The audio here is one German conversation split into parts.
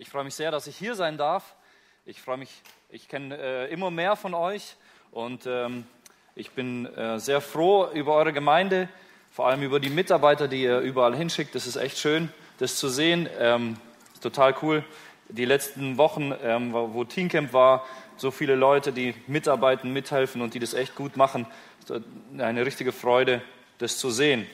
Ich freue mich sehr, dass ich hier sein darf. Ich freue mich, ich kenne äh, immer mehr von euch und ähm, ich bin äh, sehr froh über eure Gemeinde, vor allem über die Mitarbeiter, die ihr überall hinschickt. Das ist echt schön, das zu sehen. Ähm, total cool. Die letzten Wochen, ähm, wo Teencamp war, so viele Leute, die mitarbeiten, mithelfen und die das echt gut machen. Eine richtige Freude, das zu sehen.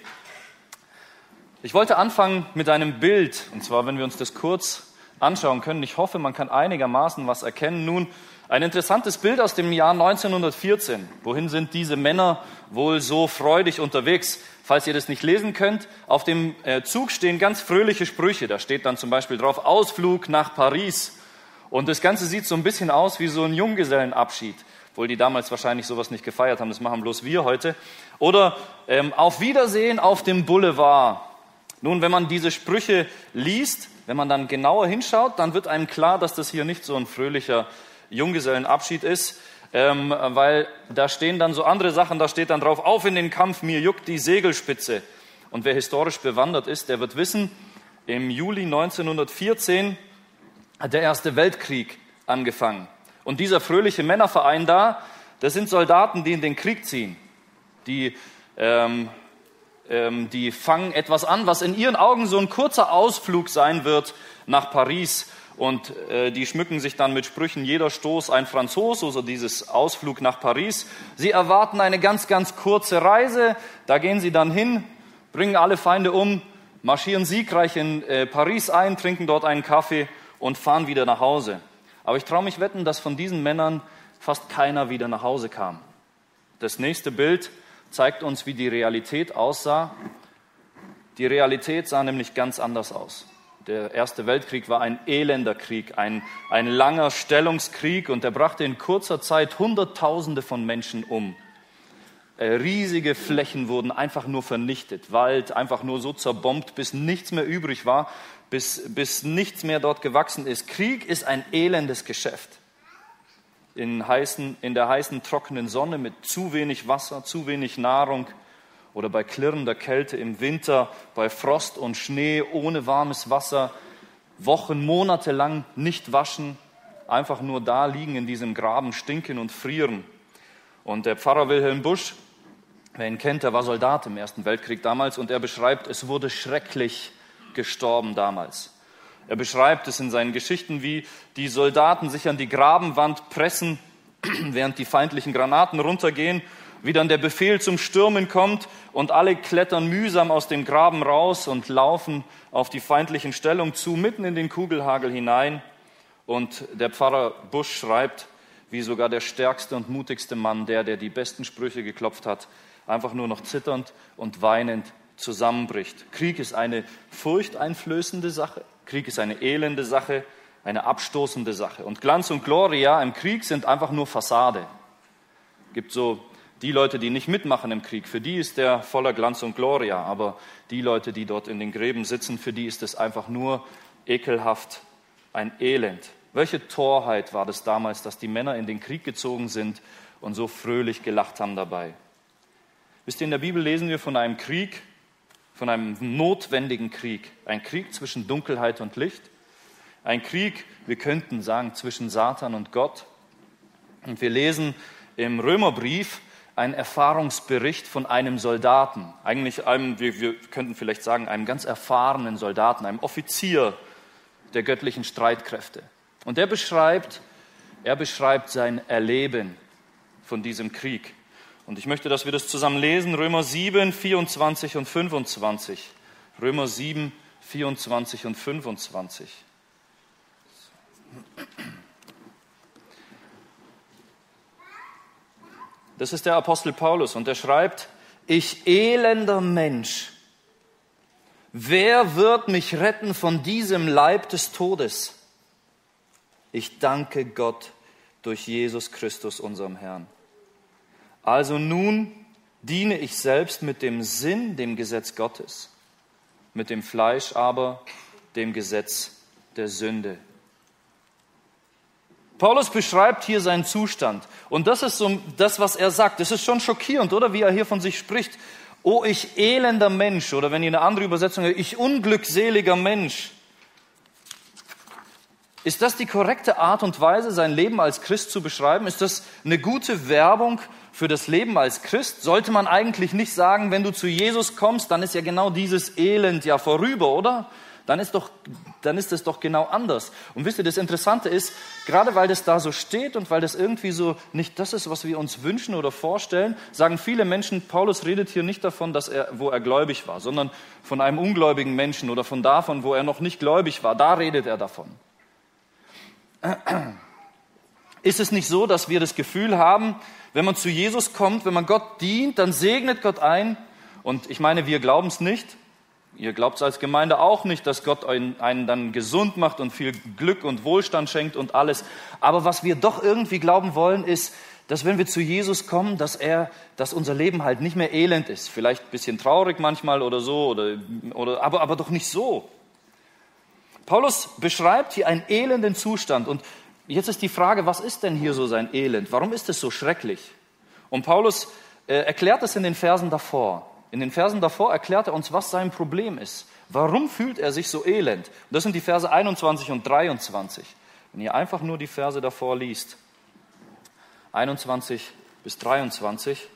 Ich wollte anfangen mit einem Bild, und zwar, wenn wir uns das kurz anschauen können. Ich hoffe, man kann einigermaßen was erkennen. Nun, ein interessantes Bild aus dem Jahr 1914. Wohin sind diese Männer wohl so freudig unterwegs? Falls ihr das nicht lesen könnt, auf dem äh, Zug stehen ganz fröhliche Sprüche. Da steht dann zum Beispiel drauf Ausflug nach Paris. Und das Ganze sieht so ein bisschen aus wie so ein Junggesellenabschied. Obwohl die damals wahrscheinlich sowas nicht gefeiert haben, das machen bloß wir heute. Oder ähm, auf Wiedersehen auf dem Boulevard. Nun, wenn man diese Sprüche liest, wenn man dann genauer hinschaut, dann wird einem klar, dass das hier nicht so ein fröhlicher Junggesellenabschied ist, ähm, weil da stehen dann so andere Sachen, da steht dann drauf, auf in den Kampf, mir juckt die Segelspitze. Und wer historisch bewandert ist, der wird wissen, im Juli 1914 hat der Erste Weltkrieg angefangen. Und dieser fröhliche Männerverein da, das sind Soldaten, die in den Krieg ziehen. Die ähm, die fangen etwas an, was in ihren Augen so ein kurzer Ausflug sein wird nach Paris. Und äh, die schmücken sich dann mit Sprüchen, jeder Stoß ein Franzos, also dieses Ausflug nach Paris. Sie erwarten eine ganz, ganz kurze Reise. Da gehen sie dann hin, bringen alle Feinde um, marschieren siegreich in äh, Paris ein, trinken dort einen Kaffee und fahren wieder nach Hause. Aber ich traue mich wetten, dass von diesen Männern fast keiner wieder nach Hause kam. Das nächste Bild zeigt uns, wie die Realität aussah. Die Realität sah nämlich ganz anders aus. Der Erste Weltkrieg war ein elender Krieg, ein, ein langer Stellungskrieg und er brachte in kurzer Zeit Hunderttausende von Menschen um. Äh, riesige Flächen wurden einfach nur vernichtet, Wald einfach nur so zerbombt, bis nichts mehr übrig war, bis, bis nichts mehr dort gewachsen ist. Krieg ist ein elendes Geschäft in, heißen, in der heißen, trockenen Sonne mit zu wenig Wasser, zu wenig Nahrung oder bei klirrender Kälte im Winter, bei Frost und Schnee, ohne warmes Wasser, Wochen, Monate lang nicht waschen, einfach nur da liegen in diesem Graben, stinken und frieren. Und der Pfarrer Wilhelm Busch, wer ihn kennt, der war Soldat im Ersten Weltkrieg damals und er beschreibt, es wurde schrecklich gestorben damals. Er beschreibt es in seinen Geschichten, wie die Soldaten sich an die Grabenwand pressen, während die feindlichen Granaten runtergehen, wie dann der Befehl zum Stürmen kommt und alle klettern mühsam aus dem Graben raus und laufen auf die feindlichen Stellungen zu, mitten in den Kugelhagel hinein. Und der Pfarrer Busch schreibt, wie sogar der stärkste und mutigste Mann, der, der die besten Sprüche geklopft hat, einfach nur noch zitternd und weinend zusammenbricht. Krieg ist eine furchteinflößende Sache. Krieg ist eine elende Sache, eine abstoßende Sache. Und Glanz und Gloria im Krieg sind einfach nur Fassade. Es gibt so die Leute, die nicht mitmachen im Krieg, für die ist der voller Glanz und Gloria. Aber die Leute, die dort in den Gräben sitzen, für die ist es einfach nur ekelhaft, ein Elend. Welche Torheit war das damals, dass die Männer in den Krieg gezogen sind und so fröhlich gelacht haben dabei? Wisst ihr, in der Bibel lesen wir von einem Krieg, von einem notwendigen Krieg. Ein Krieg zwischen Dunkelheit und Licht. Ein Krieg, wir könnten sagen, zwischen Satan und Gott. Und wir lesen im Römerbrief einen Erfahrungsbericht von einem Soldaten. Eigentlich einem, wir, wir könnten vielleicht sagen, einem ganz erfahrenen Soldaten, einem Offizier der göttlichen Streitkräfte. Und er beschreibt, er beschreibt sein Erleben von diesem Krieg. Und ich möchte, dass wir das zusammen lesen, Römer 7, 24 und 25. Römer 7, 24 und 25. Das ist der Apostel Paulus und er schreibt, ich elender Mensch, wer wird mich retten von diesem Leib des Todes? Ich danke Gott durch Jesus Christus, unserem Herrn. Also nun diene ich selbst mit dem Sinn dem Gesetz Gottes, mit dem Fleisch aber dem Gesetz der Sünde. Paulus beschreibt hier seinen Zustand. Und das ist so das, was er sagt. Das ist schon schockierend, oder? Wie er hier von sich spricht. Oh, ich elender Mensch. Oder wenn ihr eine andere Übersetzung habt, ich unglückseliger Mensch. Ist das die korrekte Art und Weise, sein Leben als Christ zu beschreiben? Ist das eine gute Werbung für das Leben als Christ? Sollte man eigentlich nicht sagen, wenn du zu Jesus kommst, dann ist ja genau dieses Elend ja vorüber, oder? Dann ist doch, dann ist es doch genau anders. Und wisst ihr, das Interessante ist, gerade weil das da so steht und weil das irgendwie so nicht das ist, was wir uns wünschen oder vorstellen, sagen viele Menschen, Paulus redet hier nicht davon, dass er, wo er gläubig war, sondern von einem ungläubigen Menschen oder von davon, wo er noch nicht gläubig war. Da redet er davon. Ist es nicht so, dass wir das Gefühl haben, wenn man zu Jesus kommt, wenn man Gott dient, dann segnet Gott ein? Und ich meine, wir glauben es nicht. Ihr glaubt es als Gemeinde auch nicht, dass Gott einen dann gesund macht und viel Glück und Wohlstand schenkt und alles. Aber was wir doch irgendwie glauben wollen, ist, dass wenn wir zu Jesus kommen, dass er, dass unser Leben halt nicht mehr elend ist. Vielleicht ein bisschen traurig manchmal oder so, oder, oder, aber, aber doch nicht so. Paulus beschreibt hier einen elenden Zustand. Und jetzt ist die Frage, was ist denn hier so sein Elend? Warum ist es so schrecklich? Und Paulus äh, erklärt es in den Versen davor. In den Versen davor erklärt er uns, was sein Problem ist. Warum fühlt er sich so elend? Und das sind die Verse 21 und 23. Wenn ihr einfach nur die Verse davor liest. 21 bis 23.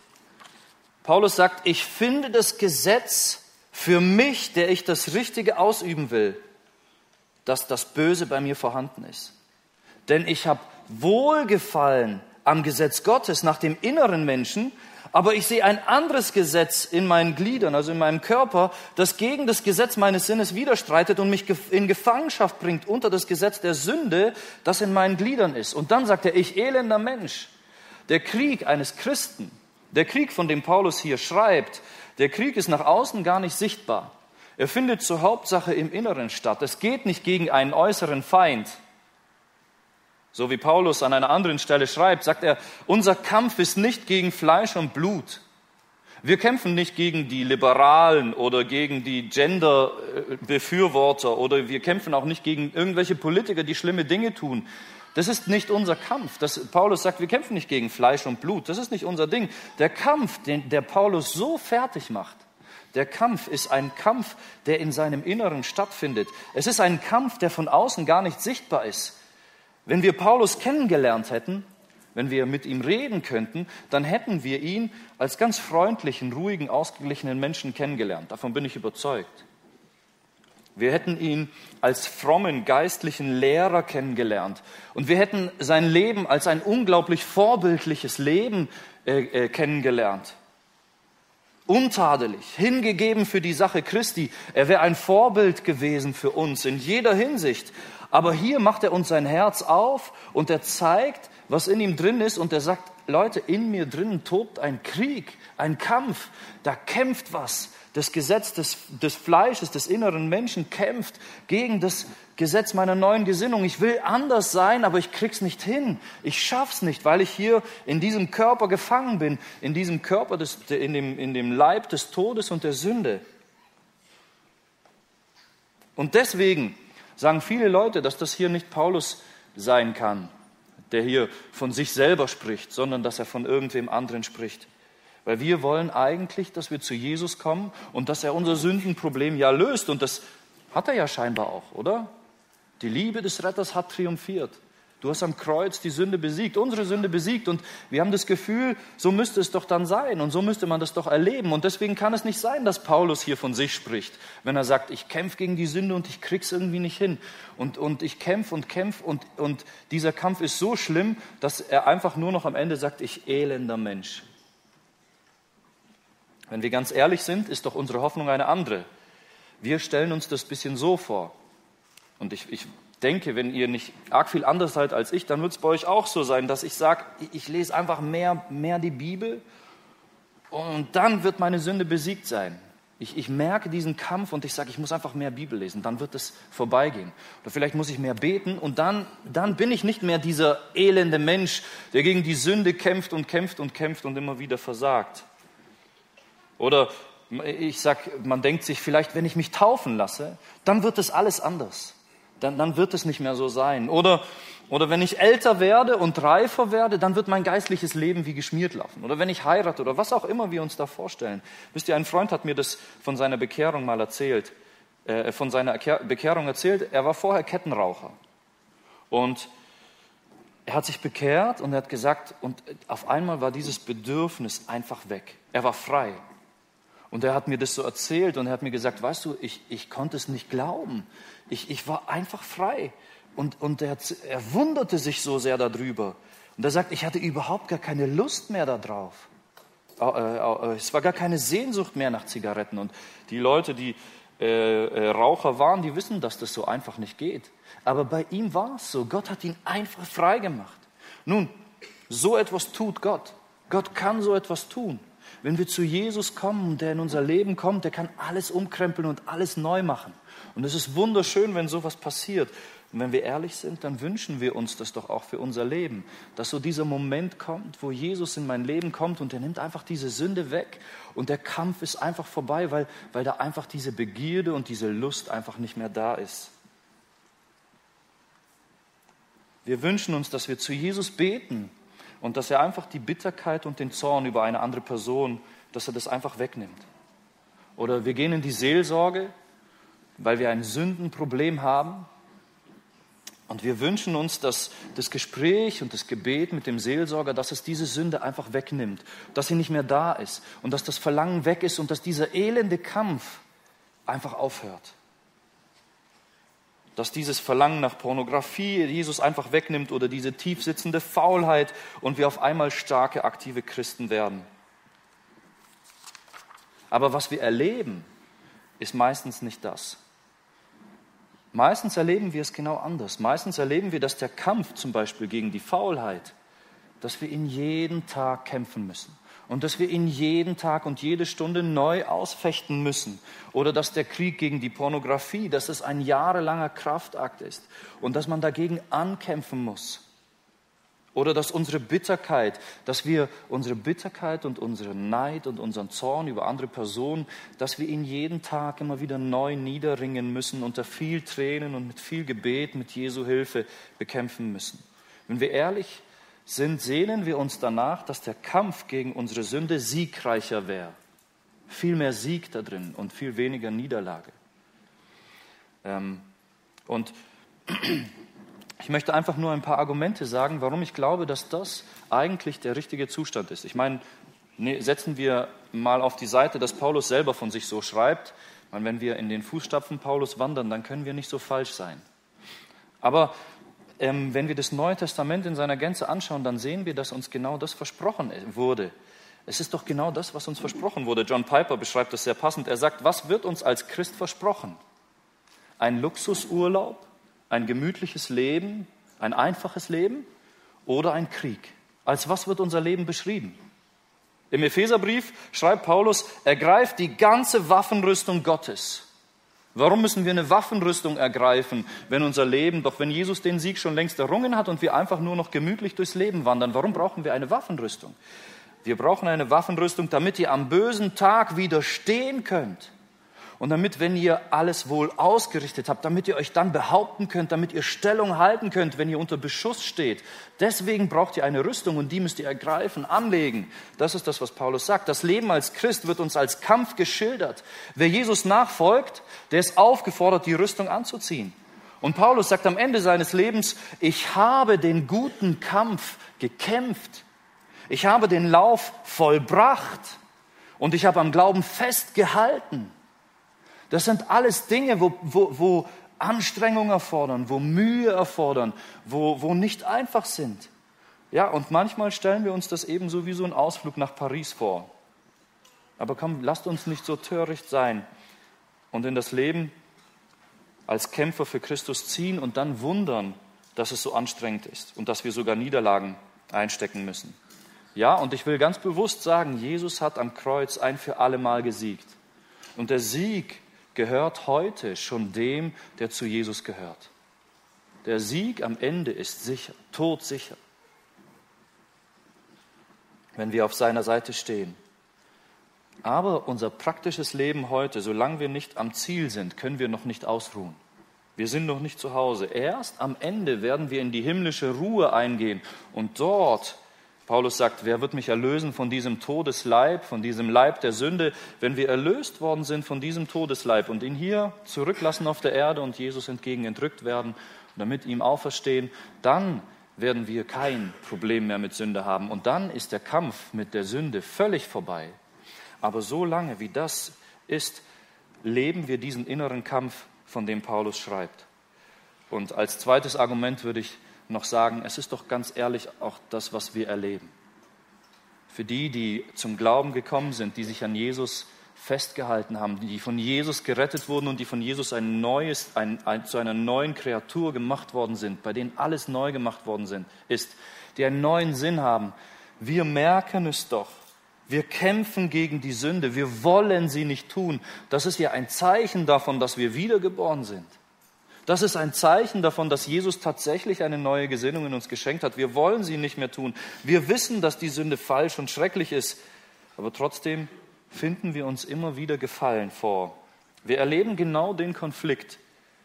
Paulus sagt, ich finde das Gesetz für mich, der ich das Richtige ausüben will, dass das Böse bei mir vorhanden ist. Denn ich habe Wohlgefallen am Gesetz Gottes nach dem inneren Menschen, aber ich sehe ein anderes Gesetz in meinen Gliedern, also in meinem Körper, das gegen das Gesetz meines Sinnes widerstreitet und mich in Gefangenschaft bringt unter das Gesetz der Sünde, das in meinen Gliedern ist. Und dann sagt er, ich elender Mensch, der Krieg eines Christen, der Krieg, von dem Paulus hier schreibt, der Krieg ist nach außen gar nicht sichtbar. Er findet zur Hauptsache im Inneren statt. Es geht nicht gegen einen äußeren Feind. So wie Paulus an einer anderen Stelle schreibt, sagt er, unser Kampf ist nicht gegen Fleisch und Blut. Wir kämpfen nicht gegen die Liberalen oder gegen die Gender-Befürworter oder wir kämpfen auch nicht gegen irgendwelche Politiker, die schlimme Dinge tun. Das ist nicht unser Kampf. Das, Paulus sagt, wir kämpfen nicht gegen Fleisch und Blut. Das ist nicht unser Ding. Der Kampf, den der Paulus so fertig macht, der Kampf ist ein Kampf, der in seinem Inneren stattfindet. Es ist ein Kampf, der von außen gar nicht sichtbar ist. Wenn wir Paulus kennengelernt hätten, wenn wir mit ihm reden könnten, dann hätten wir ihn als ganz freundlichen, ruhigen, ausgeglichenen Menschen kennengelernt. Davon bin ich überzeugt. Wir hätten ihn als frommen, geistlichen Lehrer kennengelernt. Und wir hätten sein Leben als ein unglaublich vorbildliches Leben äh, äh, kennengelernt untadelig, hingegeben für die Sache Christi. Er wäre ein Vorbild gewesen für uns in jeder Hinsicht. Aber hier macht er uns sein Herz auf und er zeigt, was in ihm drin ist und er sagt, Leute, in mir drinnen tobt ein Krieg, ein Kampf, da kämpft was. Das Gesetz des, des Fleisches, des inneren Menschen kämpft gegen das Gesetz meiner neuen Gesinnung. Ich will anders sein, aber ich krieg's nicht hin. Ich schaff's nicht, weil ich hier in diesem Körper gefangen bin, in diesem Körper, des, in, dem, in dem Leib des Todes und der Sünde. Und deswegen sagen viele Leute, dass das hier nicht Paulus sein kann, der hier von sich selber spricht, sondern dass er von irgendwem anderen spricht. Weil wir wollen eigentlich, dass wir zu Jesus kommen und dass er unser Sündenproblem ja löst. Und das hat er ja scheinbar auch, oder? Die Liebe des Retters hat triumphiert. Du hast am Kreuz die Sünde besiegt, unsere Sünde besiegt und wir haben das Gefühl, so müsste es doch dann sein und so müsste man das doch erleben. Und deswegen kann es nicht sein, dass Paulus hier von sich spricht, wenn er sagt, ich kämpfe gegen die Sünde und ich krieg's irgendwie nicht hin. Und, und ich kämpfe und kämpfe und, und dieser Kampf ist so schlimm, dass er einfach nur noch am Ende sagt, ich elender Mensch. Wenn wir ganz ehrlich sind, ist doch unsere Hoffnung eine andere. Wir stellen uns das bisschen so vor. Und ich, ich denke, wenn ihr nicht arg viel anders seid als ich, dann wird es bei euch auch so sein, dass ich sage, ich lese einfach mehr, mehr die Bibel und dann wird meine Sünde besiegt sein. Ich, ich merke diesen Kampf und ich sage, ich muss einfach mehr Bibel lesen, dann wird es vorbeigehen. Oder vielleicht muss ich mehr beten und dann, dann bin ich nicht mehr dieser elende Mensch, der gegen die Sünde kämpft und kämpft und kämpft und immer wieder versagt. Oder ich sage, man denkt sich vielleicht, wenn ich mich taufen lasse, dann wird es alles anders dann, dann wird es nicht mehr so sein. Oder, oder wenn ich älter werde und reifer werde, dann wird mein geistliches Leben wie geschmiert laufen. Oder wenn ich heirate oder was auch immer wir uns da vorstellen. Wisst ihr, ein Freund hat mir das von seiner Bekehrung mal erzählt, äh, von seiner Bekehrung erzählt. Er war vorher Kettenraucher. Und er hat sich bekehrt und er hat gesagt, und auf einmal war dieses Bedürfnis einfach weg. Er war frei. Und er hat mir das so erzählt und er hat mir gesagt, weißt du, ich, ich konnte es nicht glauben. Ich, ich war einfach frei. Und, und er, er wunderte sich so sehr darüber. Und er sagt, ich hatte überhaupt gar keine Lust mehr darauf. Äh, äh, es war gar keine Sehnsucht mehr nach Zigaretten. Und die Leute, die äh, äh, Raucher waren, die wissen, dass das so einfach nicht geht. Aber bei ihm war es so. Gott hat ihn einfach frei gemacht. Nun, so etwas tut Gott. Gott kann so etwas tun. Wenn wir zu Jesus kommen, der in unser Leben kommt, der kann alles umkrempeln und alles neu machen. Und es ist wunderschön, wenn sowas passiert. Und wenn wir ehrlich sind, dann wünschen wir uns das doch auch für unser Leben, dass so dieser Moment kommt, wo Jesus in mein Leben kommt und er nimmt einfach diese Sünde weg und der Kampf ist einfach vorbei, weil, weil da einfach diese Begierde und diese Lust einfach nicht mehr da ist. Wir wünschen uns, dass wir zu Jesus beten und dass er einfach die Bitterkeit und den Zorn über eine andere Person, dass er das einfach wegnimmt. Oder wir gehen in die Seelsorge, weil wir ein Sündenproblem haben und wir wünschen uns, dass das Gespräch und das Gebet mit dem Seelsorger, dass es diese Sünde einfach wegnimmt, dass sie nicht mehr da ist und dass das Verlangen weg ist und dass dieser elende Kampf einfach aufhört. Dass dieses Verlangen nach Pornografie Jesus einfach wegnimmt oder diese tiefsitzende Faulheit und wir auf einmal starke, aktive Christen werden. Aber was wir erleben, ist meistens nicht das. Meistens erleben wir es genau anders. Meistens erleben wir, dass der Kampf zum Beispiel gegen die Faulheit, dass wir ihn jeden Tag kämpfen müssen und dass wir ihn jeden Tag und jede Stunde neu ausfechten müssen. Oder dass der Krieg gegen die Pornografie, dass es ein jahrelanger Kraftakt ist und dass man dagegen ankämpfen muss. Oder dass unsere Bitterkeit, dass wir unsere Bitterkeit und unseren Neid und unseren Zorn über andere Personen, dass wir ihn jeden Tag immer wieder neu niederringen müssen, unter viel Tränen und mit viel Gebet, mit Jesu Hilfe bekämpfen müssen. Wenn wir ehrlich sind, sehnen wir uns danach, dass der Kampf gegen unsere Sünde siegreicher wäre. Viel mehr Sieg da drin und viel weniger Niederlage. Ähm, und ich möchte einfach nur ein paar Argumente sagen, warum ich glaube, dass das eigentlich der richtige Zustand ist. Ich meine, ne, setzen wir mal auf die Seite, dass Paulus selber von sich so schreibt. Meine, wenn wir in den Fußstapfen Paulus wandern, dann können wir nicht so falsch sein. Aber ähm, wenn wir das Neue Testament in seiner Gänze anschauen, dann sehen wir, dass uns genau das versprochen wurde. Es ist doch genau das, was uns versprochen wurde. John Piper beschreibt das sehr passend. Er sagt, was wird uns als Christ versprochen? Ein Luxusurlaub? Ein gemütliches Leben, ein einfaches Leben oder ein Krieg? Als was wird unser Leben beschrieben? Im Epheserbrief schreibt Paulus, ergreift die ganze Waffenrüstung Gottes. Warum müssen wir eine Waffenrüstung ergreifen, wenn unser Leben, doch wenn Jesus den Sieg schon längst errungen hat und wir einfach nur noch gemütlich durchs Leben wandern, warum brauchen wir eine Waffenrüstung? Wir brauchen eine Waffenrüstung, damit ihr am bösen Tag widerstehen könnt. Und damit, wenn ihr alles wohl ausgerichtet habt, damit ihr euch dann behaupten könnt, damit ihr Stellung halten könnt, wenn ihr unter Beschuss steht. Deswegen braucht ihr eine Rüstung und die müsst ihr ergreifen, anlegen. Das ist das, was Paulus sagt. Das Leben als Christ wird uns als Kampf geschildert. Wer Jesus nachfolgt, der ist aufgefordert, die Rüstung anzuziehen. Und Paulus sagt am Ende seines Lebens, ich habe den guten Kampf gekämpft. Ich habe den Lauf vollbracht und ich habe am Glauben festgehalten. Das sind alles Dinge, wo, wo, wo Anstrengung erfordern, wo Mühe erfordern, wo, wo nicht einfach sind. Ja, und manchmal stellen wir uns das ebenso wie so ein Ausflug nach Paris vor. Aber komm, lasst uns nicht so töricht sein und in das Leben als Kämpfer für Christus ziehen und dann wundern, dass es so anstrengend ist und dass wir sogar Niederlagen einstecken müssen. Ja, und ich will ganz bewusst sagen, Jesus hat am Kreuz ein für alle Mal gesiegt. Und der Sieg gehört heute schon dem, der zu Jesus gehört. Der Sieg am Ende ist sicher, todsicher, wenn wir auf seiner Seite stehen. Aber unser praktisches Leben heute, solange wir nicht am Ziel sind, können wir noch nicht ausruhen. Wir sind noch nicht zu Hause. Erst am Ende werden wir in die himmlische Ruhe eingehen und dort Paulus sagt, wer wird mich erlösen von diesem Todesleib, von diesem Leib der Sünde, wenn wir erlöst worden sind von diesem Todesleib und ihn hier zurücklassen auf der Erde und Jesus entgegen entrückt werden oder mit ihm auferstehen, dann werden wir kein Problem mehr mit Sünde haben. Und dann ist der Kampf mit der Sünde völlig vorbei. Aber so lange wie das ist, leben wir diesen inneren Kampf, von dem Paulus schreibt. Und als zweites Argument würde ich noch sagen, es ist doch ganz ehrlich auch das, was wir erleben. Für die, die zum Glauben gekommen sind, die sich an Jesus festgehalten haben, die von Jesus gerettet wurden und die von Jesus ein neues, ein, ein, zu einer neuen Kreatur gemacht worden sind, bei denen alles neu gemacht worden sind, ist, die einen neuen Sinn haben. Wir merken es doch. Wir kämpfen gegen die Sünde. Wir wollen sie nicht tun. Das ist ja ein Zeichen davon, dass wir wiedergeboren sind. Das ist ein Zeichen davon, dass Jesus tatsächlich eine neue Gesinnung in uns geschenkt hat. Wir wollen sie nicht mehr tun. Wir wissen, dass die Sünde falsch und schrecklich ist. Aber trotzdem finden wir uns immer wieder Gefallen vor. Wir erleben genau den Konflikt,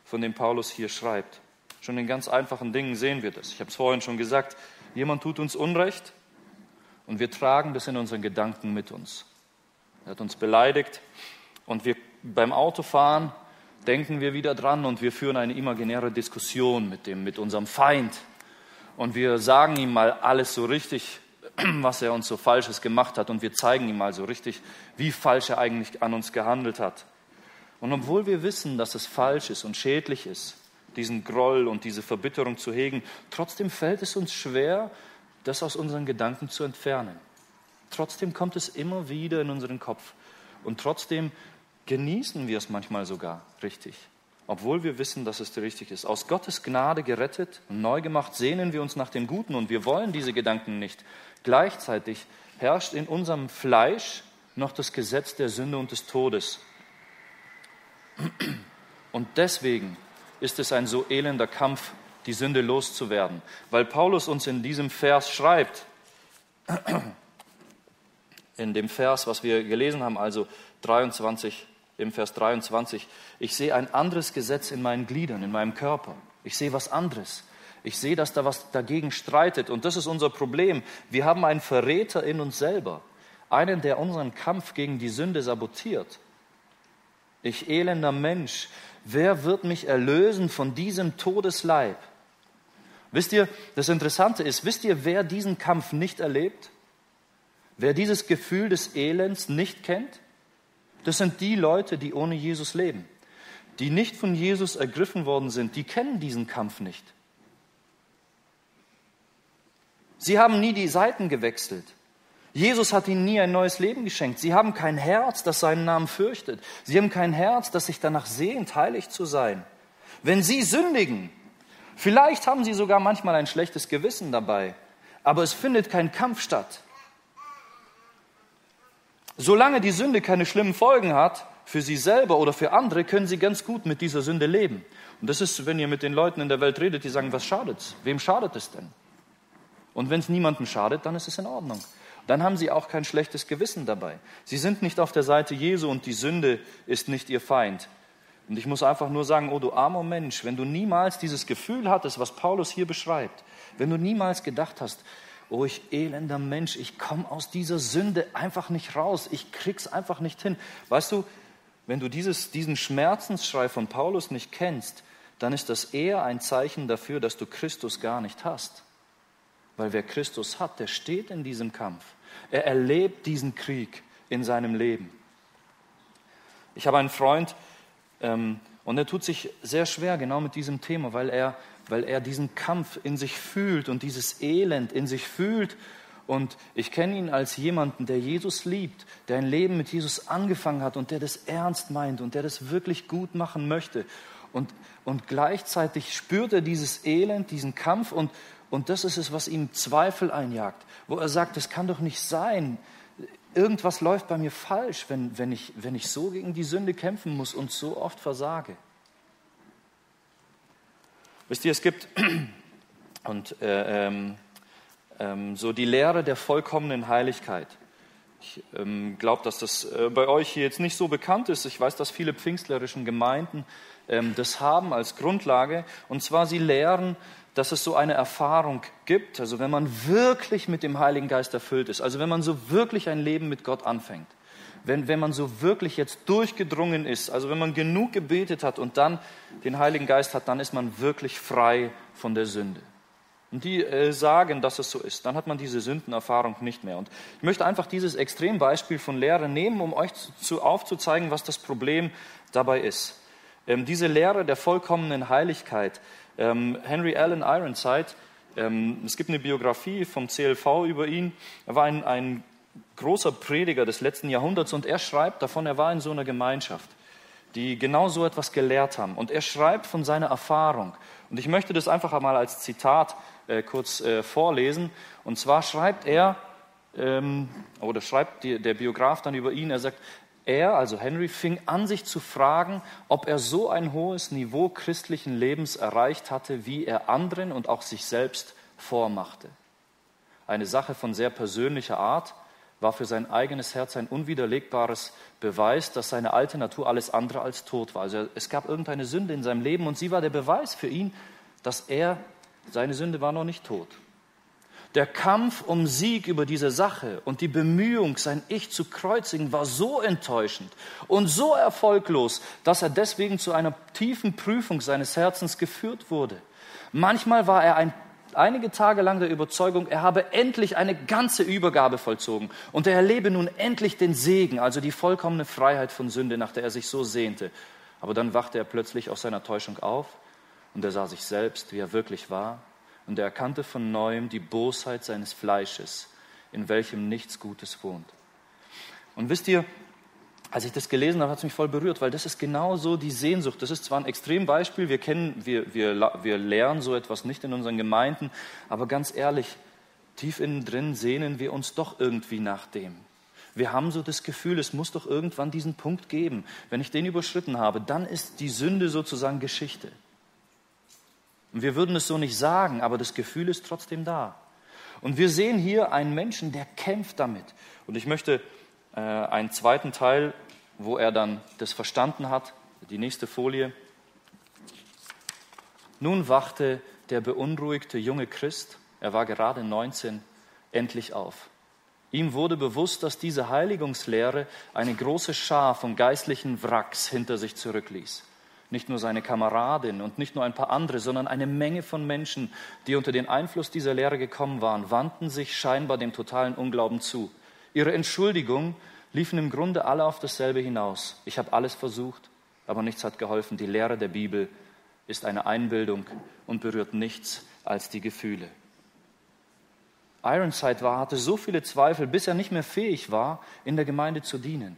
von dem Paulus hier schreibt. Schon in ganz einfachen Dingen sehen wir das. Ich habe es vorhin schon gesagt, jemand tut uns Unrecht und wir tragen das in unseren Gedanken mit uns. Er hat uns beleidigt und wir beim Autofahren denken wir wieder dran und wir führen eine imaginäre Diskussion mit, dem, mit unserem Feind. Und wir sagen ihm mal alles so richtig, was er uns so Falsches gemacht hat und wir zeigen ihm mal so richtig, wie falsch er eigentlich an uns gehandelt hat. Und obwohl wir wissen, dass es falsch ist und schädlich ist, diesen Groll und diese Verbitterung zu hegen, trotzdem fällt es uns schwer, das aus unseren Gedanken zu entfernen. Trotzdem kommt es immer wieder in unseren Kopf. Und trotzdem genießen wir es manchmal sogar richtig, obwohl wir wissen, dass es richtig ist. Aus Gottes Gnade gerettet und neu gemacht, sehnen wir uns nach dem Guten und wir wollen diese Gedanken nicht. Gleichzeitig herrscht in unserem Fleisch noch das Gesetz der Sünde und des Todes. Und deswegen ist es ein so elender Kampf, die Sünde loszuwerden, weil Paulus uns in diesem Vers schreibt, in dem Vers, was wir gelesen haben, also 23, im Vers 23, ich sehe ein anderes Gesetz in meinen Gliedern, in meinem Körper. Ich sehe was anderes. Ich sehe, dass da was dagegen streitet. Und das ist unser Problem. Wir haben einen Verräter in uns selber. Einen, der unseren Kampf gegen die Sünde sabotiert. Ich elender Mensch, wer wird mich erlösen von diesem Todesleib? Wisst ihr, das Interessante ist, wisst ihr, wer diesen Kampf nicht erlebt? Wer dieses Gefühl des Elends nicht kennt? Das sind die Leute, die ohne Jesus leben. Die nicht von Jesus ergriffen worden sind, die kennen diesen Kampf nicht. Sie haben nie die Seiten gewechselt. Jesus hat ihnen nie ein neues Leben geschenkt. Sie haben kein Herz, das seinen Namen fürchtet. Sie haben kein Herz, das sich danach sehnt, heilig zu sein. Wenn sie sündigen, vielleicht haben sie sogar manchmal ein schlechtes Gewissen dabei, aber es findet kein Kampf statt. Solange die Sünde keine schlimmen Folgen hat, für sie selber oder für andere, können sie ganz gut mit dieser Sünde leben. Und das ist, wenn ihr mit den Leuten in der Welt redet, die sagen, was schadet's? Wem schadet es denn? Und wenn es niemandem schadet, dann ist es in Ordnung. Dann haben sie auch kein schlechtes Gewissen dabei. Sie sind nicht auf der Seite Jesu und die Sünde ist nicht ihr Feind. Und ich muss einfach nur sagen, oh du armer Mensch, wenn du niemals dieses Gefühl hattest, was Paulus hier beschreibt, wenn du niemals gedacht hast, oh ich elender Mensch, ich komme aus dieser Sünde einfach nicht raus, ich krieg's einfach nicht hin. Weißt du, wenn du dieses, diesen Schmerzensschrei von Paulus nicht kennst, dann ist das eher ein Zeichen dafür, dass du Christus gar nicht hast. Weil wer Christus hat, der steht in diesem Kampf. Er erlebt diesen Krieg in seinem Leben. Ich habe einen Freund ähm, und er tut sich sehr schwer genau mit diesem Thema, weil er, weil er diesen Kampf in sich fühlt und dieses Elend in sich fühlt. Und ich kenne ihn als jemanden, der Jesus liebt, der ein Leben mit Jesus angefangen hat und der das ernst meint und der das wirklich gut machen möchte. Und, und gleichzeitig spürt er dieses Elend, diesen Kampf und, und das ist es, was ihm Zweifel einjagt, wo er sagt, das kann doch nicht sein. Irgendwas läuft bei mir falsch, wenn, wenn, ich, wenn ich so gegen die Sünde kämpfen muss und so oft versage. Wisst ihr, es gibt und äh, ähm, ähm, so die Lehre der vollkommenen Heiligkeit. Ich ähm, glaube, dass das äh, bei euch hier jetzt nicht so bekannt ist. Ich weiß, dass viele pfingstlerischen Gemeinden ähm, das haben als Grundlage. Und zwar, sie lehren, dass es so eine Erfahrung gibt, also wenn man wirklich mit dem Heiligen Geist erfüllt ist, also wenn man so wirklich ein Leben mit Gott anfängt, wenn, wenn man so wirklich jetzt durchgedrungen ist, also wenn man genug gebetet hat und dann den Heiligen Geist hat, dann ist man wirklich frei von der Sünde. Und die äh, sagen, dass es so ist. Dann hat man diese Sündenerfahrung nicht mehr. Und ich möchte einfach dieses Extrembeispiel von Lehre nehmen, um euch zu, aufzuzeigen, was das Problem dabei ist. Ähm, diese Lehre der vollkommenen Heiligkeit, ähm, Henry Allen Ironside, ähm, es gibt eine Biografie vom CLV über ihn. Er war ein, ein großer Prediger des letzten Jahrhunderts und er schreibt davon, er war in so einer Gemeinschaft, die genau so etwas gelehrt haben. Und er schreibt von seiner Erfahrung. Und ich möchte das einfach einmal als Zitat äh, kurz äh, vorlesen. Und zwar schreibt er, ähm, oder schreibt die, der Biograf dann über ihn, er sagt, er, also Henry, fing an, sich zu fragen, ob er so ein hohes Niveau christlichen Lebens erreicht hatte, wie er anderen und auch sich selbst vormachte. Eine Sache von sehr persönlicher Art war für sein eigenes Herz ein unwiderlegbares Beweis, dass seine alte Natur alles andere als tot war. Also es gab irgendeine Sünde in seinem Leben und sie war der Beweis für ihn, dass er, seine Sünde war noch nicht tot. Der Kampf um Sieg über diese Sache und die Bemühung, sein Ich zu kreuzigen, war so enttäuschend und so erfolglos, dass er deswegen zu einer tiefen Prüfung seines Herzens geführt wurde. Manchmal war er ein, einige Tage lang der Überzeugung, er habe endlich eine ganze Übergabe vollzogen und er erlebe nun endlich den Segen, also die vollkommene Freiheit von Sünde, nach der er sich so sehnte. Aber dann wachte er plötzlich aus seiner Täuschung auf und er sah sich selbst, wie er wirklich war und er erkannte von neuem die Bosheit seines Fleisches, in welchem nichts Gutes wohnt. Und wisst ihr, als ich das gelesen habe, hat es mich voll berührt, weil das ist genau so die Sehnsucht. Das ist zwar ein Extrembeispiel, wir kennen, wir, wir, wir lernen so etwas nicht in unseren Gemeinden, aber ganz ehrlich, tief innen drin sehnen wir uns doch irgendwie nach dem. Wir haben so das Gefühl, es muss doch irgendwann diesen Punkt geben. Wenn ich den überschritten habe, dann ist die Sünde sozusagen Geschichte. Und wir würden es so nicht sagen, aber das Gefühl ist trotzdem da. Und wir sehen hier einen Menschen, der kämpft damit. Und ich möchte äh, einen zweiten Teil, wo er dann das verstanden hat, die nächste Folie. Nun wachte der beunruhigte junge Christ, er war gerade 19, endlich auf. Ihm wurde bewusst, dass diese Heiligungslehre eine große Schar von geistlichen Wracks hinter sich zurückließ nicht nur seine Kameradin und nicht nur ein paar andere, sondern eine Menge von Menschen, die unter den Einfluss dieser Lehre gekommen waren, wandten sich scheinbar dem totalen Unglauben zu. Ihre Entschuldigungen liefen im Grunde alle auf dasselbe hinaus. Ich habe alles versucht, aber nichts hat geholfen. Die Lehre der Bibel ist eine Einbildung und berührt nichts als die Gefühle. Ironside war, hatte so viele Zweifel, bis er nicht mehr fähig war, in der Gemeinde zu dienen.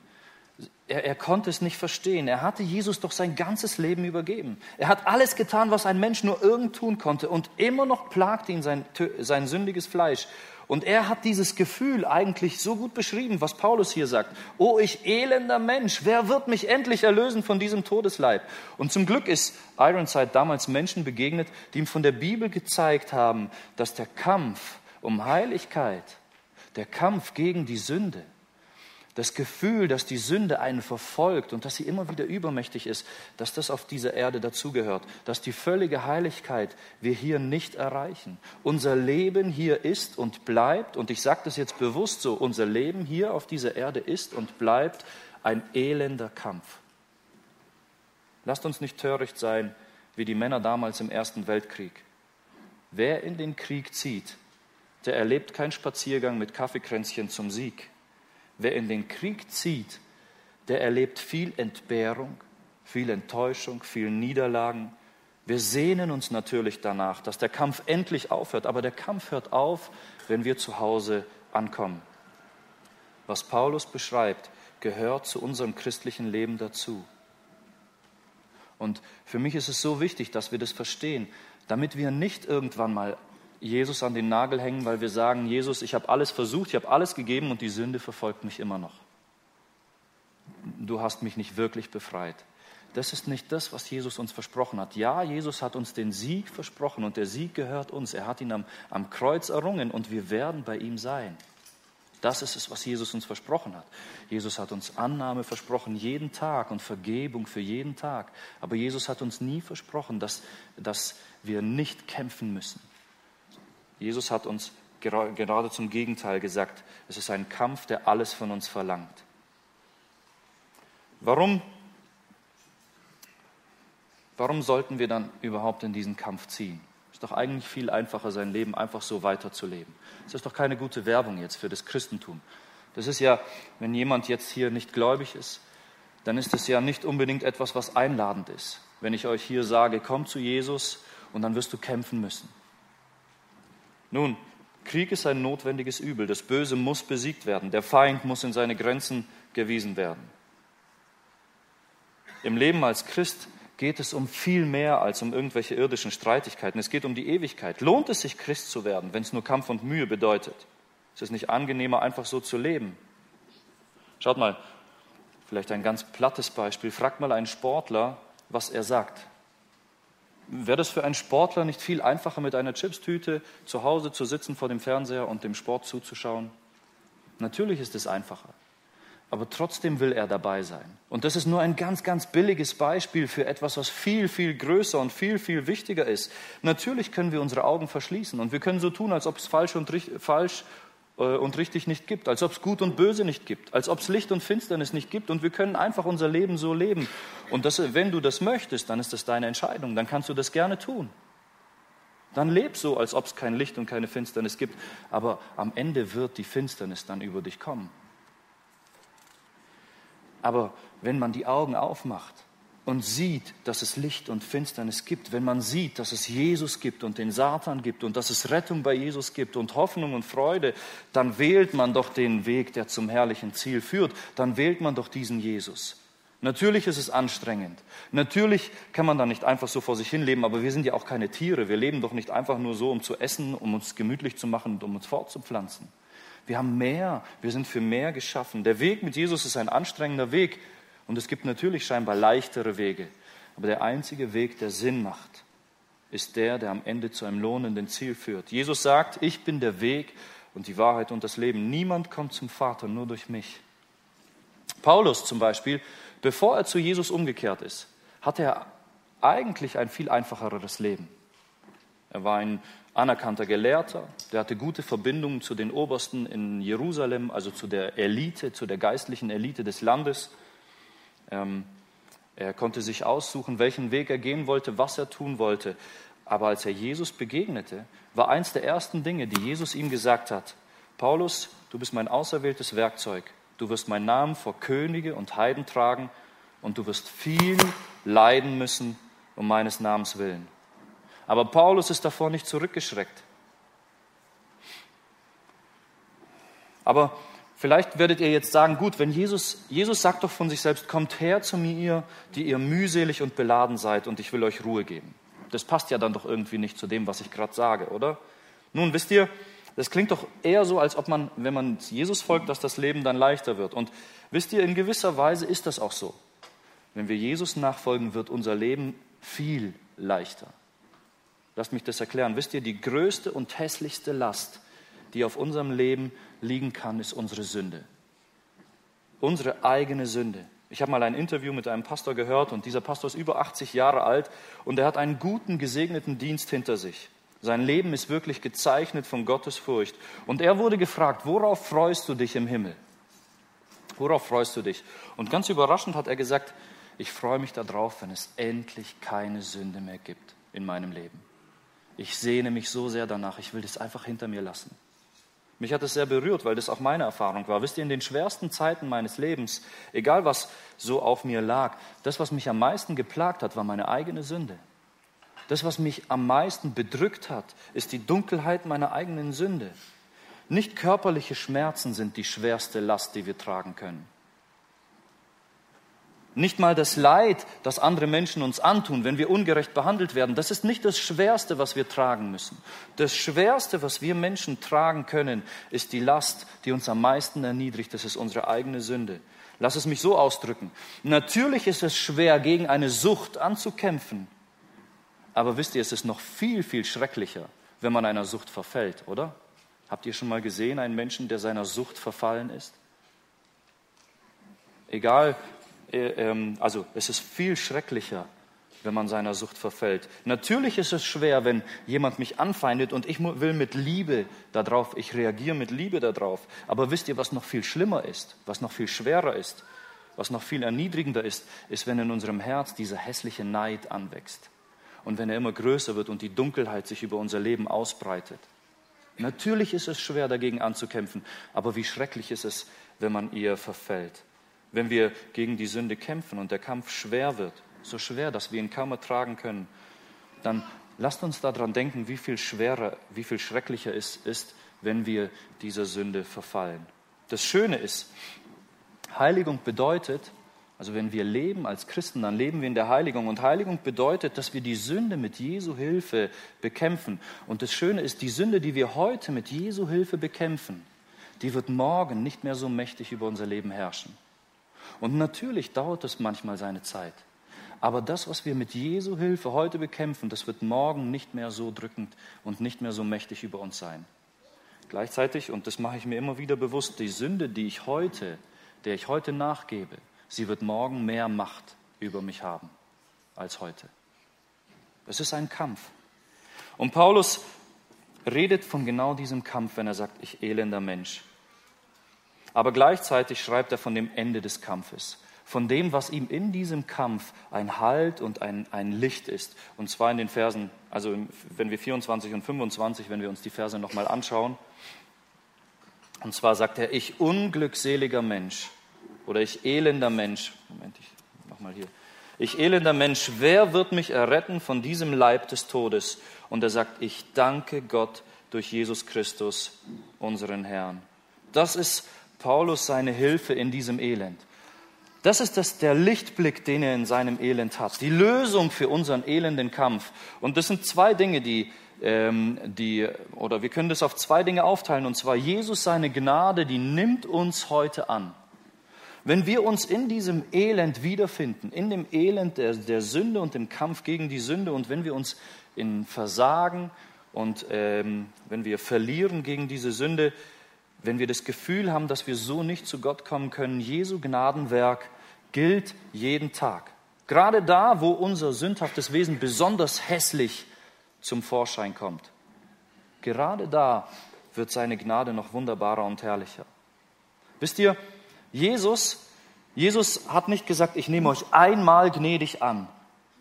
Er, er, konnte es nicht verstehen. Er hatte Jesus doch sein ganzes Leben übergeben. Er hat alles getan, was ein Mensch nur irgend tun konnte. Und immer noch plagte ihn sein, sein sündiges Fleisch. Und er hat dieses Gefühl eigentlich so gut beschrieben, was Paulus hier sagt. Oh, ich elender Mensch, wer wird mich endlich erlösen von diesem Todesleib? Und zum Glück ist Ironside damals Menschen begegnet, die ihm von der Bibel gezeigt haben, dass der Kampf um Heiligkeit, der Kampf gegen die Sünde, das Gefühl, dass die Sünde einen verfolgt und dass sie immer wieder übermächtig ist, dass das auf dieser Erde dazugehört, dass die völlige Heiligkeit wir hier nicht erreichen. Unser Leben hier ist und bleibt, und ich sage das jetzt bewusst so, unser Leben hier auf dieser Erde ist und bleibt ein elender Kampf. Lasst uns nicht töricht sein wie die Männer damals im Ersten Weltkrieg. Wer in den Krieg zieht, der erlebt keinen Spaziergang mit Kaffeekränzchen zum Sieg Wer in den Krieg zieht, der erlebt viel Entbehrung, viel Enttäuschung, viel Niederlagen. Wir sehnen uns natürlich danach, dass der Kampf endlich aufhört, aber der Kampf hört auf, wenn wir zu Hause ankommen. Was Paulus beschreibt, gehört zu unserem christlichen Leben dazu. Und für mich ist es so wichtig, dass wir das verstehen, damit wir nicht irgendwann mal Jesus an den Nagel hängen, weil wir sagen, Jesus, ich habe alles versucht, ich habe alles gegeben und die Sünde verfolgt mich immer noch. Du hast mich nicht wirklich befreit. Das ist nicht das, was Jesus uns versprochen hat. Ja, Jesus hat uns den Sieg versprochen und der Sieg gehört uns. Er hat ihn am, am Kreuz errungen und wir werden bei ihm sein. Das ist es, was Jesus uns versprochen hat. Jesus hat uns Annahme versprochen, jeden Tag und Vergebung für jeden Tag. Aber Jesus hat uns nie versprochen, dass, dass wir nicht kämpfen müssen. Jesus hat uns gerade zum Gegenteil gesagt, es ist ein Kampf, der alles von uns verlangt. Warum, warum sollten wir dann überhaupt in diesen Kampf ziehen? Es ist doch eigentlich viel einfacher, sein Leben einfach so weiterzuleben. Es ist doch keine gute Werbung jetzt für das Christentum. Das ist ja, wenn jemand jetzt hier nicht gläubig ist, dann ist es ja nicht unbedingt etwas, was einladend ist. Wenn ich euch hier sage, komm zu Jesus und dann wirst du kämpfen müssen. Nun, Krieg ist ein notwendiges Übel. Das Böse muss besiegt werden. Der Feind muss in seine Grenzen gewiesen werden. Im Leben als Christ geht es um viel mehr als um irgendwelche irdischen Streitigkeiten. Es geht um die Ewigkeit. Lohnt es sich, Christ zu werden, wenn es nur Kampf und Mühe bedeutet? Ist es nicht angenehmer, einfach so zu leben? Schaut mal, vielleicht ein ganz plattes Beispiel. Fragt mal einen Sportler, was er sagt. Wäre das für einen Sportler nicht viel einfacher, mit einer Chipstüte zu Hause zu sitzen vor dem Fernseher und dem Sport zuzuschauen? Natürlich ist es einfacher. Aber trotzdem will er dabei sein. Und das ist nur ein ganz, ganz billiges Beispiel für etwas, was viel, viel größer und viel, viel wichtiger ist. Natürlich können wir unsere Augen verschließen und wir können so tun, als ob es falsch und, falsch und richtig nicht gibt, als ob es gut und böse nicht gibt, als ob es Licht und Finsternis nicht gibt und wir können einfach unser Leben so leben. Und das, wenn du das möchtest, dann ist das deine Entscheidung, dann kannst du das gerne tun. Dann leb so, als ob es kein Licht und keine Finsternis gibt, aber am Ende wird die Finsternis dann über dich kommen. Aber wenn man die Augen aufmacht und sieht, dass es Licht und Finsternis gibt, wenn man sieht, dass es Jesus gibt und den Satan gibt und dass es Rettung bei Jesus gibt und Hoffnung und Freude, dann wählt man doch den Weg, der zum herrlichen Ziel führt. Dann wählt man doch diesen Jesus. Natürlich ist es anstrengend. Natürlich kann man da nicht einfach so vor sich hin leben, aber wir sind ja auch keine Tiere. Wir leben doch nicht einfach nur so, um zu essen, um uns gemütlich zu machen und um uns fortzupflanzen. Wir haben mehr, wir sind für mehr geschaffen. Der Weg mit Jesus ist ein anstrengender Weg, und es gibt natürlich scheinbar leichtere Wege. Aber der einzige Weg, der Sinn macht, ist der, der am Ende zu einem lohnenden Ziel führt. Jesus sagt, ich bin der Weg und die Wahrheit und das Leben. Niemand kommt zum Vater, nur durch mich. Paulus zum Beispiel, bevor er zu Jesus umgekehrt ist, hatte er eigentlich ein viel einfacheres Leben. Er war ein anerkannter Gelehrter, der hatte gute Verbindungen zu den Obersten in Jerusalem, also zu der Elite, zu der geistlichen Elite des Landes. Ähm, er konnte sich aussuchen, welchen Weg er gehen wollte, was er tun wollte. Aber als er Jesus begegnete, war eins der ersten Dinge, die Jesus ihm gesagt hat, Paulus, du bist mein auserwähltes Werkzeug. Du wirst meinen Namen vor Könige und Heiden tragen und du wirst viel leiden müssen um meines Namens willen. Aber Paulus ist davor nicht zurückgeschreckt. Aber Vielleicht werdet ihr jetzt sagen, gut, wenn Jesus, Jesus sagt doch von sich selbst, kommt her zu mir, die ihr mühselig und beladen seid und ich will euch Ruhe geben. Das passt ja dann doch irgendwie nicht zu dem, was ich gerade sage, oder? Nun, wisst ihr, das klingt doch eher so, als ob man, wenn man Jesus folgt, dass das Leben dann leichter wird. Und wisst ihr, in gewisser Weise ist das auch so. Wenn wir Jesus nachfolgen, wird unser Leben viel leichter. Lasst mich das erklären. Wisst ihr, die größte und hässlichste Last, die auf unserem Leben liegen kann, ist unsere Sünde. Unsere eigene Sünde. Ich habe mal ein Interview mit einem Pastor gehört und dieser Pastor ist über 80 Jahre alt und er hat einen guten, gesegneten Dienst hinter sich. Sein Leben ist wirklich gezeichnet von Gottes Furcht. Und er wurde gefragt, worauf freust du dich im Himmel? Worauf freust du dich? Und ganz überraschend hat er gesagt, ich freue mich darauf, wenn es endlich keine Sünde mehr gibt in meinem Leben. Ich sehne mich so sehr danach, ich will das einfach hinter mir lassen. Mich hat es sehr berührt, weil das auch meine Erfahrung war. Wisst ihr, in den schwersten Zeiten meines Lebens, egal was so auf mir lag, das, was mich am meisten geplagt hat, war meine eigene Sünde. Das, was mich am meisten bedrückt hat, ist die Dunkelheit meiner eigenen Sünde. Nicht körperliche Schmerzen sind die schwerste Last, die wir tragen können. Nicht mal das Leid, das andere Menschen uns antun, wenn wir ungerecht behandelt werden, das ist nicht das Schwerste, was wir tragen müssen. Das Schwerste, was wir Menschen tragen können, ist die Last, die uns am meisten erniedrigt. Das ist unsere eigene Sünde. Lass es mich so ausdrücken. Natürlich ist es schwer, gegen eine Sucht anzukämpfen. Aber wisst ihr, es ist noch viel, viel schrecklicher, wenn man einer Sucht verfällt, oder? Habt ihr schon mal gesehen, einen Menschen, der seiner Sucht verfallen ist? Egal, also es ist viel schrecklicher, wenn man seiner Sucht verfällt. Natürlich ist es schwer, wenn jemand mich anfeindet und ich will mit Liebe darauf, ich reagiere mit Liebe darauf. Aber wisst ihr, was noch viel schlimmer ist, was noch viel schwerer ist? was noch viel erniedrigender ist, ist, wenn in unserem Herz dieser hässliche Neid anwächst und wenn er immer größer wird und die Dunkelheit sich über unser Leben ausbreitet. Natürlich ist es schwer, dagegen anzukämpfen, aber wie schrecklich ist es, wenn man ihr verfällt. Wenn wir gegen die Sünde kämpfen und der Kampf schwer wird, so schwer, dass wir ihn kaum ertragen können, dann lasst uns daran denken, wie viel schwerer, wie viel schrecklicher es ist, wenn wir dieser Sünde verfallen. Das Schöne ist, Heiligung bedeutet, also wenn wir leben als Christen, dann leben wir in der Heiligung. Und Heiligung bedeutet, dass wir die Sünde mit Jesu Hilfe bekämpfen. Und das Schöne ist, die Sünde, die wir heute mit Jesu Hilfe bekämpfen, die wird morgen nicht mehr so mächtig über unser Leben herrschen. Und natürlich dauert es manchmal seine Zeit. Aber das, was wir mit Jesu Hilfe heute bekämpfen, das wird morgen nicht mehr so drückend und nicht mehr so mächtig über uns sein. Gleichzeitig, und das mache ich mir immer wieder bewusst, die Sünde, die ich heute, der ich heute nachgebe, sie wird morgen mehr Macht über mich haben als heute. Es ist ein Kampf. Und Paulus redet von genau diesem Kampf, wenn er sagt, ich elender Mensch. Aber gleichzeitig schreibt er von dem Ende des Kampfes, von dem, was ihm in diesem Kampf ein Halt und ein, ein Licht ist. Und zwar in den Versen, also wenn wir 24 und 25, wenn wir uns die Verse nochmal anschauen. Und zwar sagt er, ich unglückseliger Mensch oder ich elender Mensch, Moment, ich nochmal hier. Ich elender Mensch, wer wird mich erretten von diesem Leib des Todes? Und er sagt, ich danke Gott durch Jesus Christus, unseren Herrn. Das ist Paulus seine Hilfe in diesem Elend. Das ist das, der Lichtblick, den er in seinem Elend hat. Die Lösung für unseren elenden Kampf. Und das sind zwei Dinge, die, ähm, die, oder wir können das auf zwei Dinge aufteilen. Und zwar Jesus, seine Gnade, die nimmt uns heute an. Wenn wir uns in diesem Elend wiederfinden, in dem Elend der, der Sünde und dem Kampf gegen die Sünde und wenn wir uns in Versagen und ähm, wenn wir verlieren gegen diese Sünde, wenn wir das Gefühl haben, dass wir so nicht zu Gott kommen können, Jesu Gnadenwerk gilt jeden Tag. Gerade da, wo unser sündhaftes Wesen besonders hässlich zum Vorschein kommt. Gerade da wird seine Gnade noch wunderbarer und herrlicher. Wisst ihr, Jesus, Jesus hat nicht gesagt, ich nehme euch einmal gnädig an,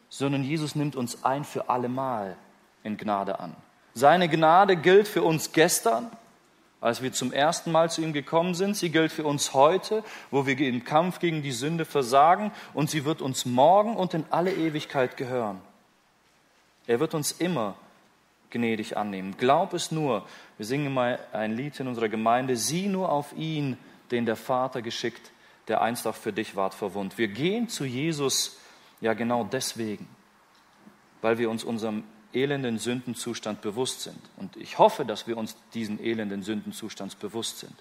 sondern Jesus nimmt uns ein für allemal in Gnade an. Seine Gnade gilt für uns gestern, als wir zum ersten Mal zu ihm gekommen sind. Sie gilt für uns heute, wo wir im Kampf gegen die Sünde versagen. Und sie wird uns morgen und in alle Ewigkeit gehören. Er wird uns immer gnädig annehmen. Glaub es nur. Wir singen mal ein Lied in unserer Gemeinde. Sieh nur auf ihn, den der Vater geschickt, der einst auch für dich ward verwundt. Wir gehen zu Jesus ja genau deswegen, weil wir uns unserem elenden Sündenzustand bewusst sind. Und ich hoffe, dass wir uns diesen elenden Sündenzustand bewusst sind,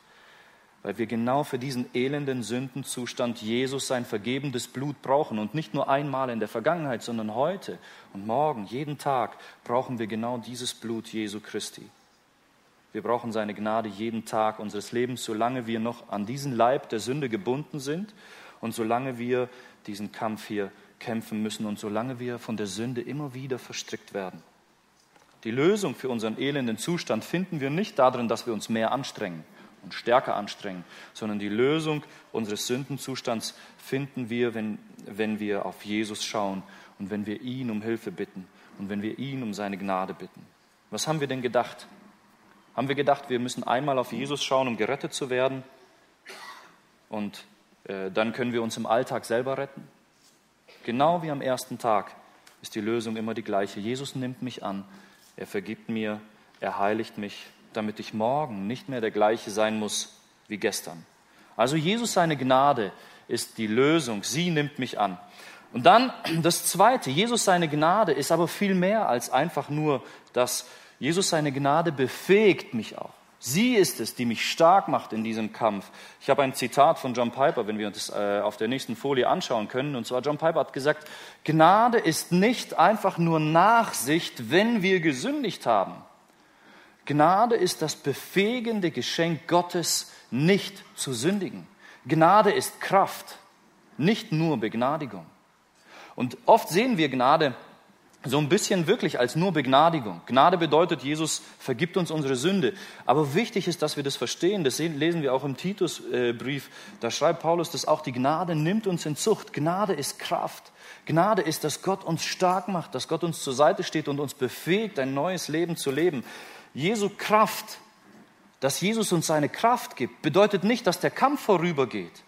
weil wir genau für diesen elenden Sündenzustand Jesus sein vergebendes Blut brauchen und nicht nur einmal in der Vergangenheit, sondern heute und morgen, jeden Tag brauchen wir genau dieses Blut Jesu Christi. Wir brauchen seine Gnade jeden Tag unseres Lebens, solange wir noch an diesen Leib der Sünde gebunden sind und solange wir diesen Kampf hier kämpfen müssen und solange wir von der Sünde immer wieder verstrickt werden. Die Lösung für unseren elenden Zustand finden wir nicht darin, dass wir uns mehr anstrengen und stärker anstrengen, sondern die Lösung unseres Sündenzustands finden wir, wenn, wenn wir auf Jesus schauen und wenn wir ihn um Hilfe bitten und wenn wir ihn um seine Gnade bitten. Was haben wir denn gedacht? Haben wir gedacht, wir müssen einmal auf Jesus schauen, um gerettet zu werden? Und äh, dann können wir uns im Alltag selber retten? Genau wie am ersten Tag ist die Lösung immer die gleiche. Jesus nimmt mich an, er vergibt mir, er heiligt mich, damit ich morgen nicht mehr der gleiche sein muss wie gestern. Also Jesus seine Gnade ist die Lösung, sie nimmt mich an. Und dann das Zweite, Jesus seine Gnade ist aber viel mehr als einfach nur das, Jesus, seine Gnade befähigt mich auch. Sie ist es, die mich stark macht in diesem Kampf. Ich habe ein Zitat von John Piper, wenn wir uns das äh, auf der nächsten Folie anschauen können. Und zwar John Piper hat gesagt, Gnade ist nicht einfach nur Nachsicht, wenn wir gesündigt haben. Gnade ist das befähigende Geschenk Gottes, nicht zu sündigen. Gnade ist Kraft, nicht nur Begnadigung. Und oft sehen wir Gnade so ein bisschen wirklich als nur Begnadigung. Gnade bedeutet, Jesus vergibt uns unsere Sünde. Aber wichtig ist, dass wir das verstehen. Das lesen wir auch im Titusbrief. Da schreibt Paulus, dass auch die Gnade nimmt uns in Zucht. Gnade ist Kraft. Gnade ist, dass Gott uns stark macht, dass Gott uns zur Seite steht und uns befähigt, ein neues Leben zu leben. Jesu Kraft, dass Jesus uns seine Kraft gibt, bedeutet nicht, dass der Kampf vorübergeht.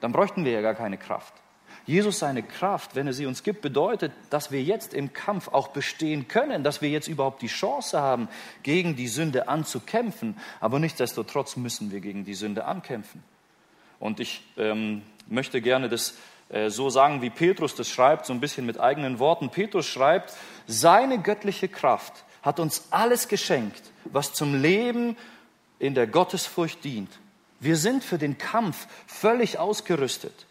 Dann bräuchten wir ja gar keine Kraft. Jesus seine Kraft, wenn er sie uns gibt, bedeutet, dass wir jetzt im Kampf auch bestehen können, dass wir jetzt überhaupt die Chance haben, gegen die Sünde anzukämpfen. Aber nichtsdestotrotz müssen wir gegen die Sünde ankämpfen. Und ich ähm, möchte gerne das äh, so sagen, wie Petrus das schreibt, so ein bisschen mit eigenen Worten. Petrus schreibt, seine göttliche Kraft hat uns alles geschenkt, was zum Leben in der Gottesfurcht dient. Wir sind für den Kampf völlig ausgerüstet.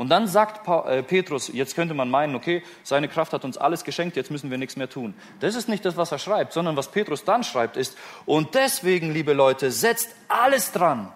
Und dann sagt äh, Petrus, jetzt könnte man meinen, okay, seine Kraft hat uns alles geschenkt, jetzt müssen wir nichts mehr tun. Das ist nicht das, was er schreibt, sondern was Petrus dann schreibt ist, und deswegen, liebe Leute, setzt alles dran,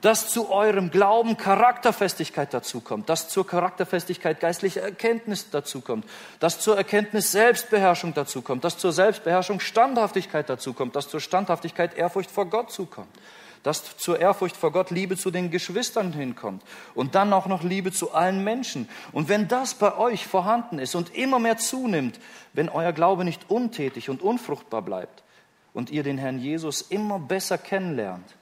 dass zu eurem Glauben Charakterfestigkeit dazukommt, dass zur Charakterfestigkeit geistliche Erkenntnis dazukommt, dass zur Erkenntnis Selbstbeherrschung dazukommt, dass zur Selbstbeherrschung Standhaftigkeit dazukommt, dass zur Standhaftigkeit Ehrfurcht vor Gott zukommt dass zur Ehrfurcht vor Gott Liebe zu den Geschwistern hinkommt und dann auch noch Liebe zu allen Menschen. Und wenn das bei euch vorhanden ist und immer mehr zunimmt, wenn euer Glaube nicht untätig und unfruchtbar bleibt und ihr den Herrn Jesus immer besser kennenlernt.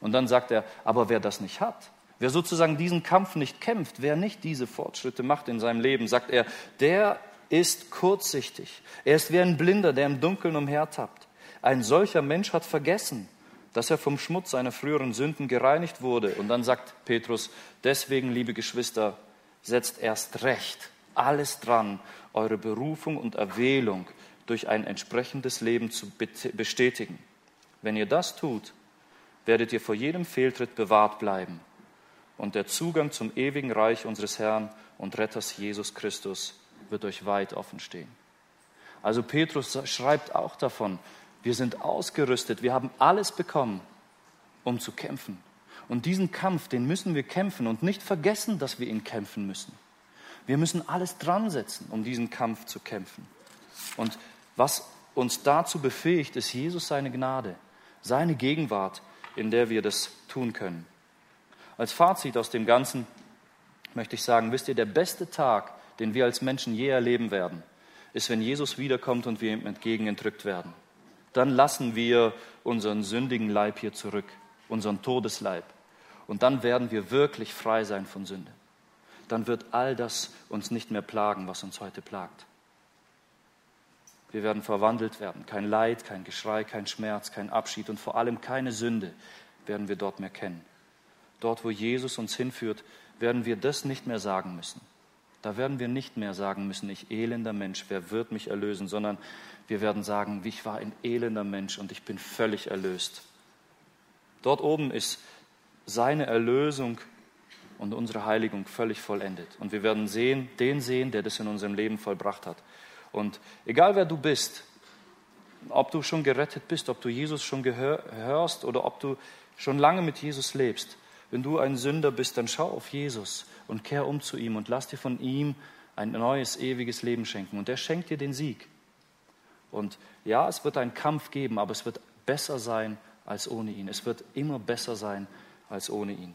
Und dann sagt er, aber wer das nicht hat, wer sozusagen diesen Kampf nicht kämpft, wer nicht diese Fortschritte macht in seinem Leben, sagt er, der ist kurzsichtig. Er ist wie ein Blinder, der im Dunkeln umhertappt. Ein solcher Mensch hat vergessen, dass er vom Schmutz seiner früheren Sünden gereinigt wurde. Und dann sagt Petrus, deswegen, liebe Geschwister, setzt erst recht alles dran, eure Berufung und Erwählung durch ein entsprechendes Leben zu bestätigen. Wenn ihr das tut, werdet ihr vor jedem Fehltritt bewahrt bleiben und der Zugang zum ewigen Reich unseres Herrn und Retters Jesus Christus wird euch weit offen stehen. Also Petrus schreibt auch davon, wir sind ausgerüstet, wir haben alles bekommen, um zu kämpfen. Und diesen Kampf, den müssen wir kämpfen und nicht vergessen, dass wir ihn kämpfen müssen. Wir müssen alles dran setzen, um diesen Kampf zu kämpfen. Und was uns dazu befähigt, ist Jesus seine Gnade, seine Gegenwart, in der wir das tun können. Als Fazit aus dem Ganzen möchte ich sagen, wisst ihr, der beste Tag, den wir als Menschen je erleben werden, ist, wenn Jesus wiederkommt und wir ihm entgegenentrückt werden dann lassen wir unseren sündigen Leib hier zurück, unseren Todesleib. Und dann werden wir wirklich frei sein von Sünde. Dann wird all das uns nicht mehr plagen, was uns heute plagt. Wir werden verwandelt werden. Kein Leid, kein Geschrei, kein Schmerz, kein Abschied und vor allem keine Sünde werden wir dort mehr kennen. Dort, wo Jesus uns hinführt, werden wir das nicht mehr sagen müssen. Da werden wir nicht mehr sagen müssen, ich elender Mensch, wer wird mich erlösen, sondern wir werden sagen, ich war ein elender Mensch und ich bin völlig erlöst. Dort oben ist seine Erlösung und unsere Heiligung völlig vollendet. Und wir werden sehen, den sehen, der das in unserem Leben vollbracht hat. Und egal wer du bist, ob du schon gerettet bist, ob du Jesus schon hörst oder ob du schon lange mit Jesus lebst, wenn du ein Sünder bist, dann schau auf Jesus und kehr um zu ihm und lass dir von ihm ein neues, ewiges Leben schenken. Und er schenkt dir den Sieg. Und ja, es wird einen Kampf geben, aber es wird besser sein als ohne ihn. Es wird immer besser sein als ohne ihn.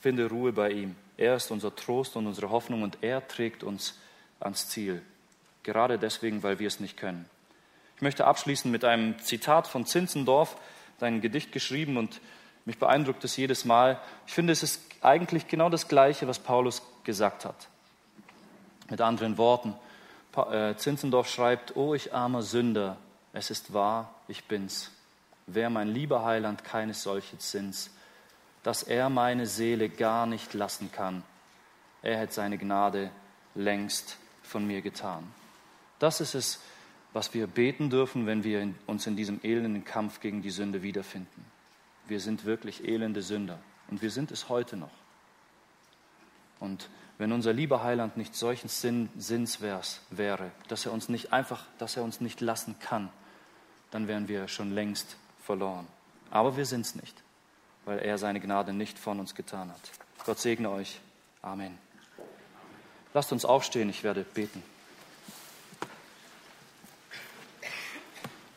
Finde Ruhe bei ihm. Er ist unser Trost und unsere Hoffnung und er trägt uns ans Ziel. Gerade deswegen, weil wir es nicht können. Ich möchte abschließen mit einem Zitat von Zinzendorf, sein Gedicht geschrieben und mich beeindruckt es jedes Mal. Ich finde, es ist eigentlich genau das Gleiche, was Paulus gesagt hat. Mit anderen Worten, äh, Zinzendorf schreibt, O ich armer Sünder, es ist wahr, ich bin's. Wer mein lieber Heiland keines solches Sinns, dass er meine Seele gar nicht lassen kann, er hätte seine Gnade längst von mir getan. Das ist es, was wir beten dürfen, wenn wir uns in diesem elenden Kampf gegen die Sünde wiederfinden wir sind wirklich elende Sünder und wir sind es heute noch. Und wenn unser lieber Heiland nicht solchen Sinn, Sinns wäre, dass er uns nicht einfach, dass er uns nicht lassen kann, dann wären wir schon längst verloren. Aber wir sind es nicht, weil er seine Gnade nicht von uns getan hat. Gott segne euch. Amen. Lasst uns aufstehen, ich werde beten.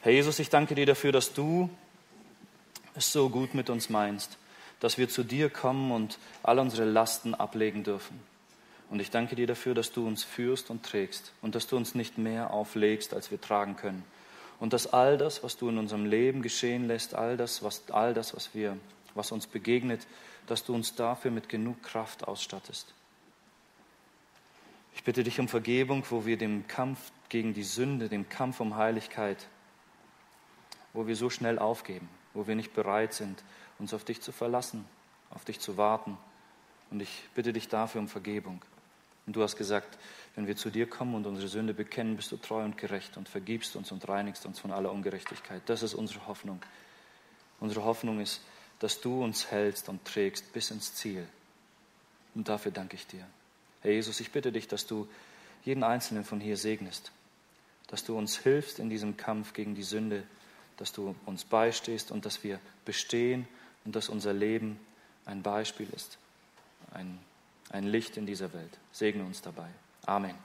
Herr Jesus, ich danke dir dafür, dass du es so gut mit uns meinst, dass wir zu dir kommen und all unsere Lasten ablegen dürfen. Und ich danke dir dafür, dass du uns führst und trägst und dass du uns nicht mehr auflegst, als wir tragen können. Und dass all das, was du in unserem Leben geschehen lässt, all das, was, all das, was, wir, was uns begegnet, dass du uns dafür mit genug Kraft ausstattest. Ich bitte dich um Vergebung, wo wir dem Kampf gegen die Sünde, dem Kampf um Heiligkeit, wo wir so schnell aufgeben, wo wir nicht bereit sind, uns auf dich zu verlassen, auf dich zu warten. Und ich bitte dich dafür um Vergebung. Und du hast gesagt, wenn wir zu dir kommen und unsere Sünde bekennen, bist du treu und gerecht und vergibst uns und reinigst uns von aller Ungerechtigkeit. Das ist unsere Hoffnung. Unsere Hoffnung ist, dass du uns hältst und trägst bis ins Ziel. Und dafür danke ich dir. Herr Jesus, ich bitte dich, dass du jeden Einzelnen von hier segnest, dass du uns hilfst in diesem Kampf gegen die Sünde, dass du uns beistehst und dass wir bestehen und dass unser Leben ein Beispiel ist, ein, ein Licht in dieser Welt. Segne uns dabei. Amen.